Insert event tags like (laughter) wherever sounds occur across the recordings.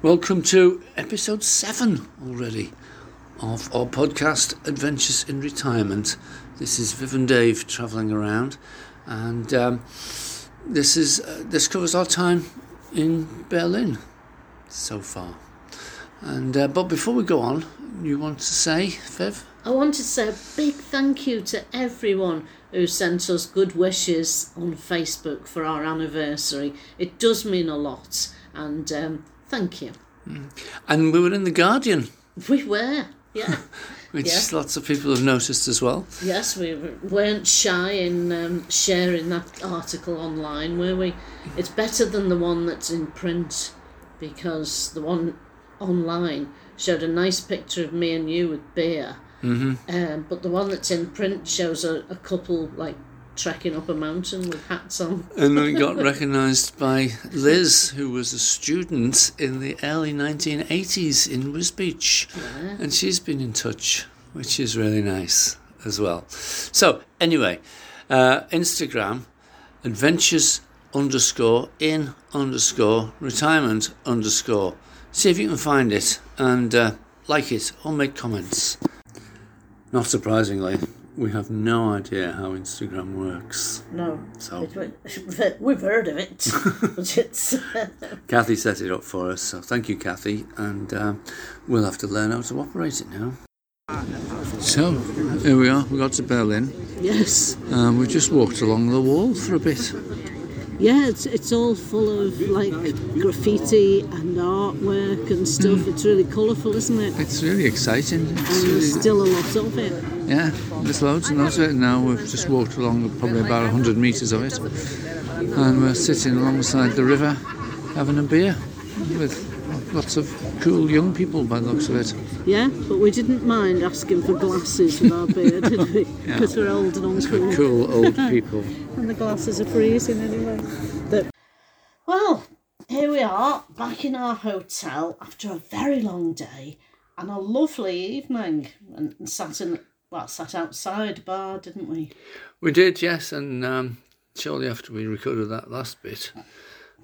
Welcome to episode seven already of our podcast Adventures in Retirement. This is Viv and Dave travelling around, and um, this is uh, this covers our time in Berlin so far. And uh, but before we go on, you want to say, Viv? I want to say a big thank you to everyone who sent us good wishes on Facebook for our anniversary. It does mean a lot, and um, thank you. And we were in the Guardian, We were, yeah. (laughs) which Yeah. lots of people have noticed as well. yes, we weren't shy in um, sharing that article online, were we? It's better than the one that's in print because the one online showed a nice picture of me and you with beer. Mm-hmm. Um, but the one that's in print shows a, a couple like trekking up a mountain with hats on. And we got (laughs) recognised by Liz, who was a student in the early 1980s in Wisbech. And she's been in touch, which is really nice as well. So, anyway, uh, Instagram, adventures underscore in underscore retirement underscore. See if you can find it and uh, like it or make comments. Not surprisingly, we have no idea how Instagram works. No, So- it- we've heard of it, (laughs) but it's (laughs) Kathy set it up for us, so thank you, Kathy, and um, we'll have to learn how to operate it now. So, here we are, we got to Berlin. yes, Um, we just walked along the wall for a bit. yeah. It's it's all full of like graffiti and artwork and stuff. It's really colourful, isn't it? It's really exciting. It's And there's really, still a lot of it. Yeah, there's loads and loads of it now. We've just walked along probably about 100 metres of it, and we're sitting alongside the river having a beer with lots of cool young people by the looks of it. Yeah, but we didn't mind asking for glasses with our beer, did we? (laughs) Because we're old and uncool. Cool old (laughs) people. And the glasses are freezing anyway. But, well, here we are, back in our hotel after a very long day and a lovely evening. And, and sat in, well, sat outside bar, didn't we? We did, yes, and um, shortly after we recorded that last bit,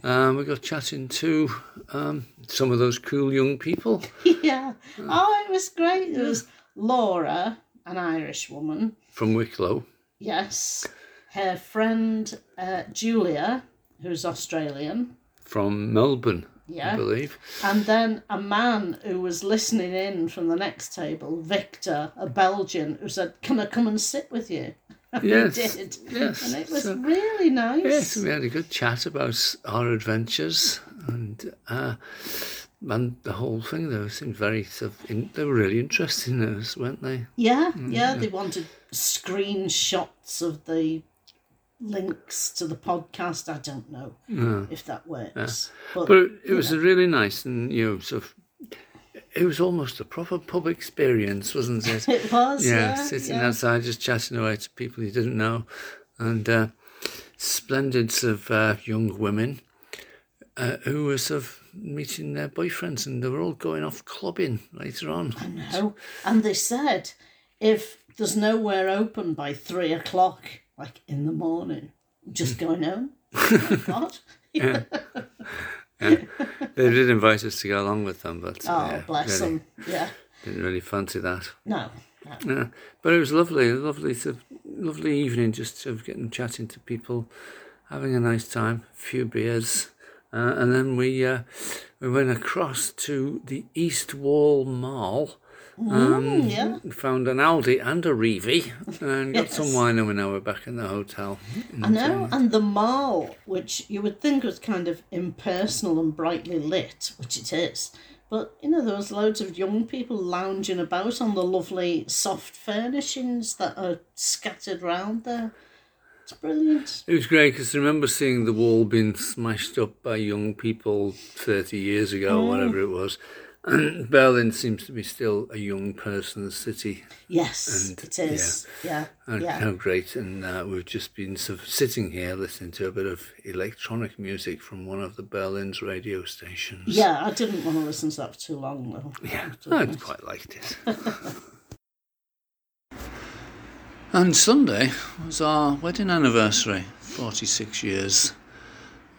um, we got chatting to um, some of those cool young people. (laughs) yeah. Oh, it was great. There was Laura, an Irish woman. from Wicklow. Yes. Her friend uh, Julia, who's Australian. From Melbourne, I Yeah. believe. And then a man who was listening in from the next table, Victor, a Belgian, who said, Can I come and sit with you? (laughs) Yes, He did. yes. And it was So- really nice. Yes, we had a good chat about our adventures and uh, and the whole thing. They seemed very they were really interested in us, weren't they? Yeah, Mm, yeah, they wanted screenshots of the links to the podcast. I don't know if that works. But, But it was a really nice and you know sort of. It was almost a proper pub experience, wasn't it? (laughs) it was, yeah, yeah. sitting yeah. outside just chatting away to people you didn't know, and uh, splendid sort of uh, young women uh, who were sort of meeting their boyfriends, and they were all going off clubbing later on. No. And they said if there's nowhere open by three o'clock, like in the morning, just going home. (laughs) Oh, God. They did invite us to go along with them, but Oh, yeah, bless really them. Yeah. didn't really fancy that. No. no. Yeah, but it was lovely, lovely, of, lovely evening, just of getting chatting to people, having a nice time, a few beers, uh, and then we uh, we went across to the East Wall Mall. Um, yeah. Found an Aldi and a Rewe and got some wine, and we now we're back in the hotel. I know. And the mall, which you would think was kind of impersonal and brightly lit, which it is. But, you know, there was loads of young people lounging about on the lovely soft furnishings that are scattered round there. It's brilliant. It was great because I remember seeing the wall being smashed up by young people 30 years ago, Mm. whatever it was. (clears throat) Berlin seems to be still a young person's city. Yes, And, it is. Yeah, And yeah. how great. And uh, we've just been sort of sitting here listening to a bit of electronic music from one of the Berlin's radio stations. Yeah, I didn't want to listen to that for too long, though. Yeah, I quite liked it. (laughs) and Sunday was our wedding anniversary, 46 years.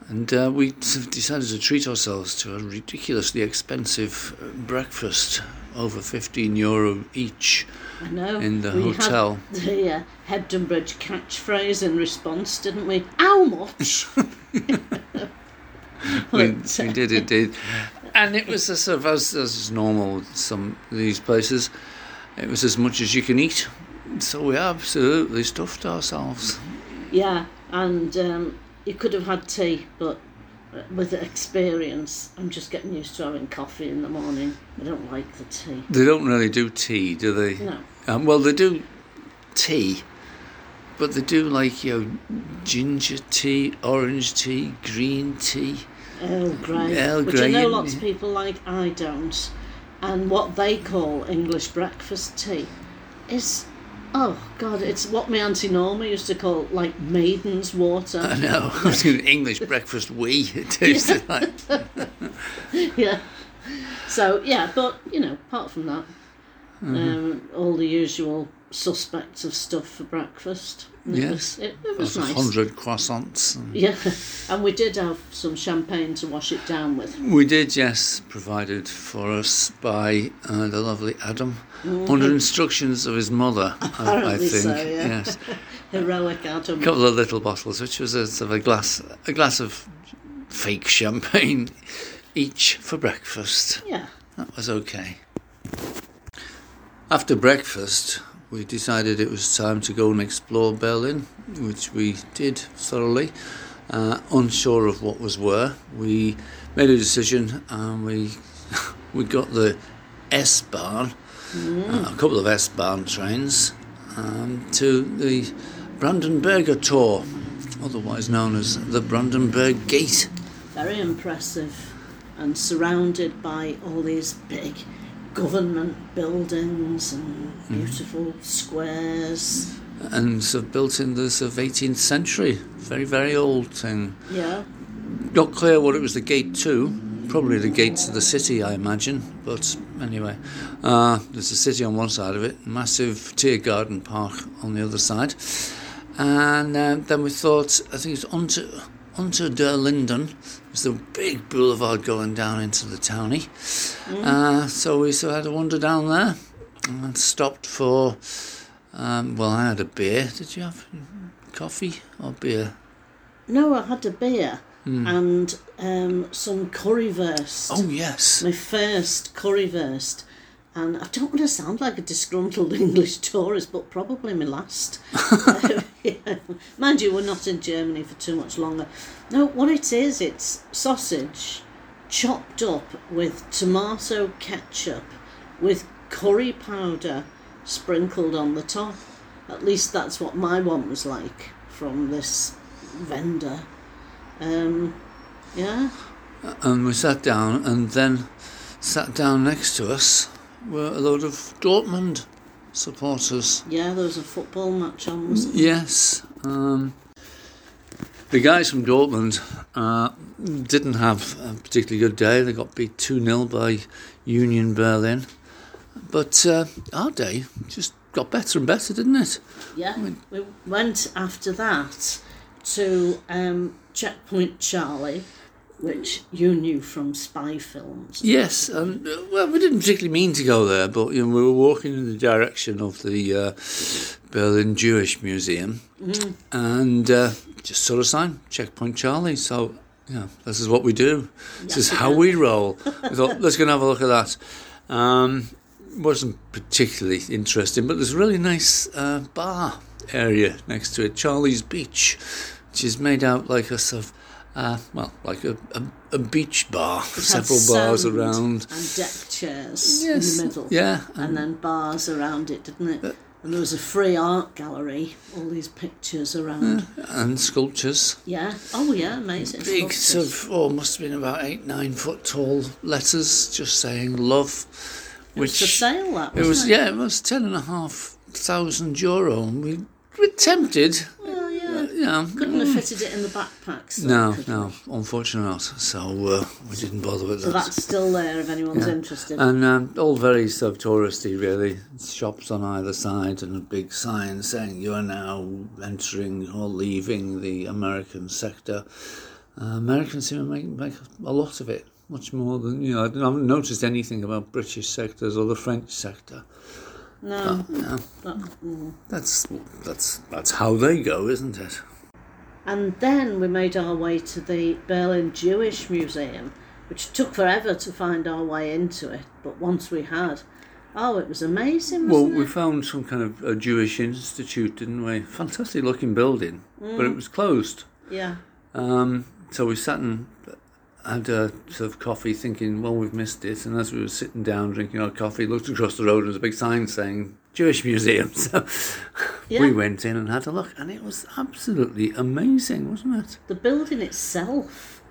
And uh, we decided to treat ourselves to a ridiculously expensive uh, breakfast, over 15 euro each. I know. In the we hotel. Had (laughs) the uh, Hebden Bridge catchphrase in response, didn't we? How much? (laughs) (laughs) We, we did indeed. And it was a sort of, as, as is normal with some of these places, it was as much as you can eat. So we absolutely stuffed ourselves. Yeah, and um, you could have had tea, but uh, with experience, I'm just getting used to having coffee in the morning. I don't like the tea. They don't really do tea, do they? No. Um, well, they do tea, but they do like you know, ginger tea, orange tea, green tea. Earl Grey, Earl Grey. which I know lots of people like. I don't. And what they call English breakfast tea is, oh God, it's what my auntie Norma used to call like maiden's water. I know. (laughs) I was going English breakfast wee. (laughs) It tasted like. (laughs) yeah. So yeah, but you know, apart from that, Mm-hmm. um, all the usual suspects of stuff for breakfast. It Yes. was, it, it was nice. hundred croissants. and- Yeah, (laughs) and we did have some champagne to wash it down with. We did, yes, provided for us by uh, the lovely Adam, Mm. under instructions of his mother, I, I think. so, yeah. Yes, (laughs) Heroic Adam. a couple of little bottles, which was a sort of a glass, a glass of fake champagne each for breakfast. Yeah. That was okay. After breakfast, we decided it was time to go and explore Berlin, which we did thoroughly. Uh, unsure of what was where, we made a decision and we (laughs) we got the S Bahn, uh, a couple of S Bahn trains, um, to the Brandenburger Tor, otherwise known as the Brandenburg Gate. Very impressive, and surrounded by all these big government buildings and beautiful squares. and sort of built in the sort of 18th century. Very, very old thing. Yeah, Not clear what it was the gate to. Probably the gate to the city, I imagine. But anyway, uh, there's a city on one side of it, massive Tier Garden Park on the other side. And uh, then we thought, I think it's onto Unter den Linden. It's the big boulevard going down into the townie. Uh, so we sort of had a wander down there and stopped for. Um, well, I had a beer. Did you have coffee or beer? no, I had a beer and um, some currywurst. Oh yes. my first currywurst. And I don't want to sound like a disgruntled (laughs) English tourist, but probably my last. Um. (laughs) (laughs) Mind you, we're not in Germany for too much longer. No, what it is, it's sausage chopped up with tomato ketchup with curry powder sprinkled on the top. At least that's what my one was like from this vendor. Um, yeah. And we sat down, and then sat down next to us were a load of Dortmund supporters. Yeah, there was a football match on, wasn't Yes. Um, the guys from Dortmund uh, didn't have a particularly good day. They got beat 2 0 by Union Berlin. But uh, our day just got better and better, didn't it? Yeah, we went after that to um, Checkpoint Charlie, which you knew from spy films. Yes, and uh, well, we didn't particularly mean to go there, but you know, we were walking in the direction of the uh, Berlin Jewish Museum, and uh, just saw a sign, Checkpoint Charlie. So, yeah, this is what we do. This is how we roll. We thought, (laughs) let's go and have a look at that. Um, wasn't particularly interesting, but there's a really nice uh, bar area next to it, Charlie's Beach, which is made out like a sort of uh, well, like a, a, a beach bar, It several bars around. And deck chairs Yes, in the middle. yeah, And then bars around it, didn't it? And there was a free art gallery, all these pictures around. and sculptures. Yeah. Oh, yeah, amazing. Big sculptures. sort of, oh, must have been about eight, nine foot tall letters just saying love. It was for Which sale, that it was, wasn't yeah, it was ten and a half thousand euro. And we were tempted, yeah. You know. Couldn't have fitted it in the backpacks. though, No, no, unfortunately not. So uh, we didn't bother with So that. So that's still there if anyone's Yeah. interested. And um, all very sort of touristy, really. Shops on either side, and a big sign saying you are now entering or leaving the American sector. Uh, Americans seem to make, make a lot of it, much more than you know. I haven't noticed anything about British sectors or the French sector. No, No, that- mm. that's that's that's how they go, isn't it? And then we made our way to the Berlin Jewish Museum, which took forever to find our way into it. But once we had, oh, it was amazing, Well, we it? found some kind of a Jewish institute, didn't we? Fantastic looking building, but it was closed. Yeah, Um, so we sat and had a sort of coffee, thinking, well, we've missed it. And as we were sitting down drinking our coffee, looked across the road and there was a big sign saying Jewish Museum. (laughs) So Yeah. we went in and had a look, and it was absolutely amazing, wasn't it? the building itself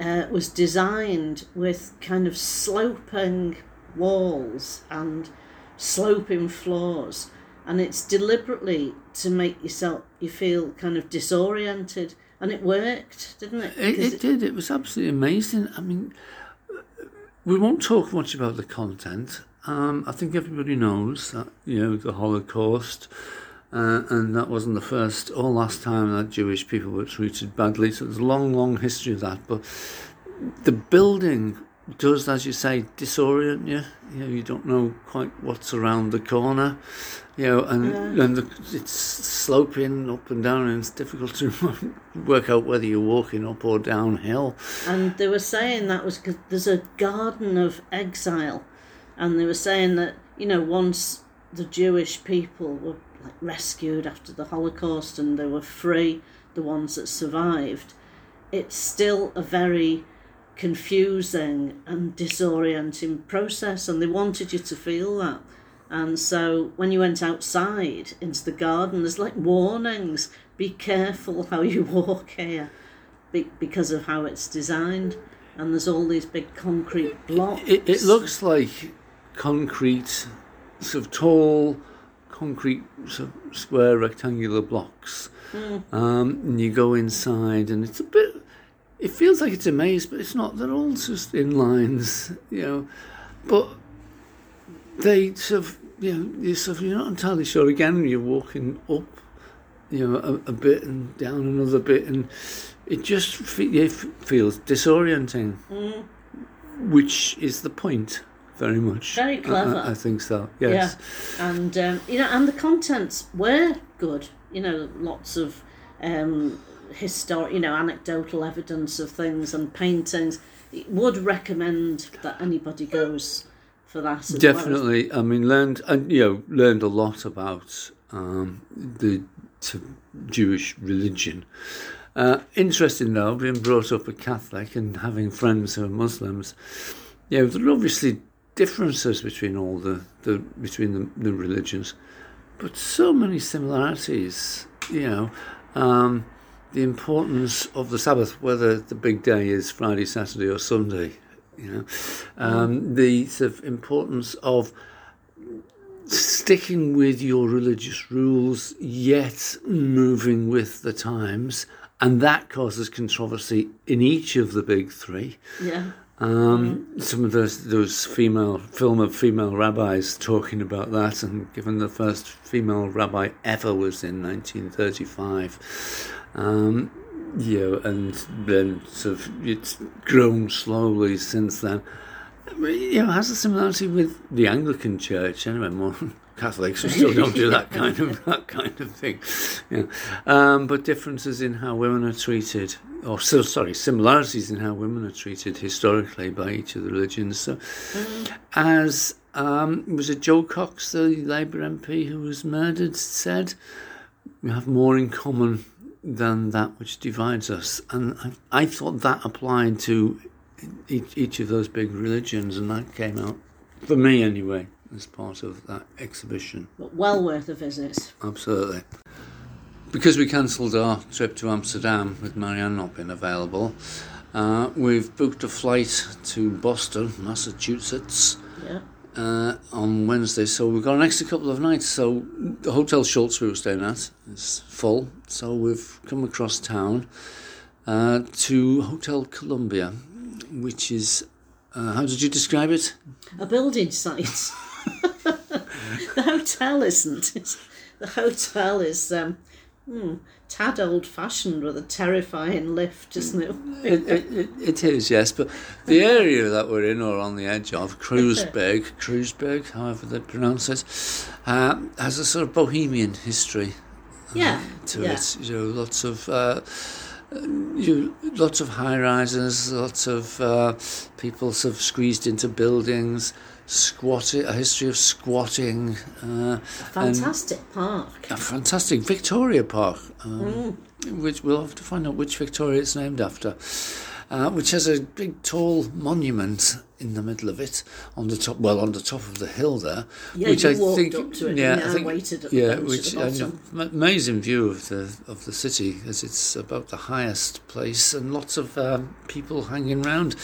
uh, was designed with kind of sloping walls and sloping floors, and it's deliberately to make yourself you feel kind of disoriented, and it worked, didn't it? It, it did. It was absolutely amazing. I mean, we won't talk much about the content. Um, I think everybody knows that you know the Holocaust, uh, and that wasn't the first or last time that Jewish people were treated badly. So there's a long, long history of that. But the building does, as you say, disorient you. You know, you don't know quite what's around the corner. You know, and and the, it's sloping up and down, and it's difficult to (laughs) work out whether you're walking up or downhill. And they were saying that was because there's a garden of exile, and they were saying that you know once the Jewish people were like rescued after the Holocaust and they were free, the ones that survived, it's still a very confusing and disorienting process, and they wanted you to feel that. And so when you went outside into the garden, there's like warnings: be careful how you (laughs) walk here because of how it's designed. And there's all these big concrete blocks. It, it looks like concrete, sort of tall, concrete, sort of square rectangular blocks. Um, and you go inside, and it's a bit. It feels like it's a maze, but it's not. They're all just in lines, you know. But they sort of, you know, you sort of, you're not entirely sure. Again, you're walking up, you know, a, a bit and down another bit, and it just fe- it feels disorienting which is the point very much. Very clever. I, I think so. Yes. Yeah, and um, you know, and the contents were good. You know, lots of um, historic, you know, anecdotal evidence of things and paintings. Would recommend that anybody goes for that. As Well. Definitely. I mean, learned and you know learned a lot about um, the Jewish religion. Uh, interesting though, being brought up a Catholic and having friends who are Muslims. You know, there are obviously differences between all the, the between the, the religions, but so many similarities. You know, um, the importance of the Sabbath, whether the big day is Friday, Saturday, or Sunday. You know, um, the sort of importance of sticking with your religious rules, yet moving with the times, and that causes controversy in each of the big three. Yeah, Um, Some of those those female film of female rabbis talking about that, and given the first female rabbi ever was in 1935. Um, you know, and then sort of it's grown slowly since then. You know, has a similarity with the Anglican Church. Anyway, more (laughs) Catholics still don't do that kind of (laughs) that kind of thing. Yeah, um, but differences in how women are treated, or so sorry, similarities in how women are treated historically by each of the religions. So, as um, was it Jo Cox, the Labour MP who was murdered, said, we have more in common than that which divides us, and I, I thought that applied to each, each of those big religions, and that came out for me anyway as part of that exhibition. but well worth a visit. Absolutely. Because we cancelled our trip to Amsterdam with Marianne not being available, uh, we've booked a flight to Boston, Massachusetts, Yeah, uh, on Wednesday. So we've got an extra couple of nights. So the Hotel Schultz we were staying at is full. So we've come across town uh, to Hotel Columbia, which is, uh, how did you describe it? a building site. (laughs) the hotel isn't. The hotel is um, tad old fashioned with a terrifying lift, isn't it? It, it, it, it is, yes, but the area that we're in, or on the edge of, Kreuzberg, Kreuzberg, however they pronounce it, uh, has a sort of bohemian history Yeah. to yeah. it. You know, lots of uh, you, lots of high rises, lots of uh, people sort of squeezed into buildings, squatting, a history of squatting, uh, Fantastic park. a fantastic Victoria Park, Mm. um, which we'll have to find out which Victoria it's named after, uh, which has a big tall monument in the middle of it on the top, well, on the top of the hill there, Yeah, which I think, up to it, yeah? I think, waited at the yeah, which an amazing view of the of the city, as it's about the highest place, and lots of um, people hanging around.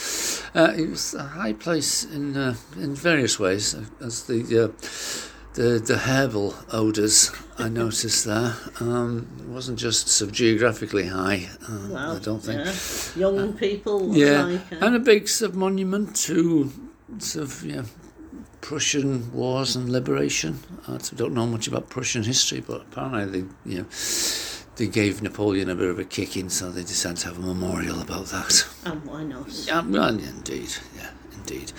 Uh, it was a high place in uh, in various ways, as the. Uh, the the herbal odours I noticed there. Um, it wasn't just sort of geographically high. Uh, Well, I don't think. yeah. Young people Yeah, like uh, and a big sort of monument to sort of yeah, Prussian wars and liberation. I don't know much about Prussian history, but apparently they you know they gave Napoleon a bit of a kicking, so they decided to have a memorial about that. and why not? Yeah, well, indeed, yeah, indeed,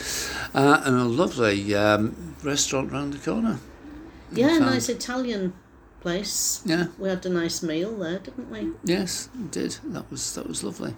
uh, and a lovely um, restaurant round the corner. Yeah, nice Italian place. Yeah, We had a nice meal there, didn't we? yes, it did. That was that was lovely.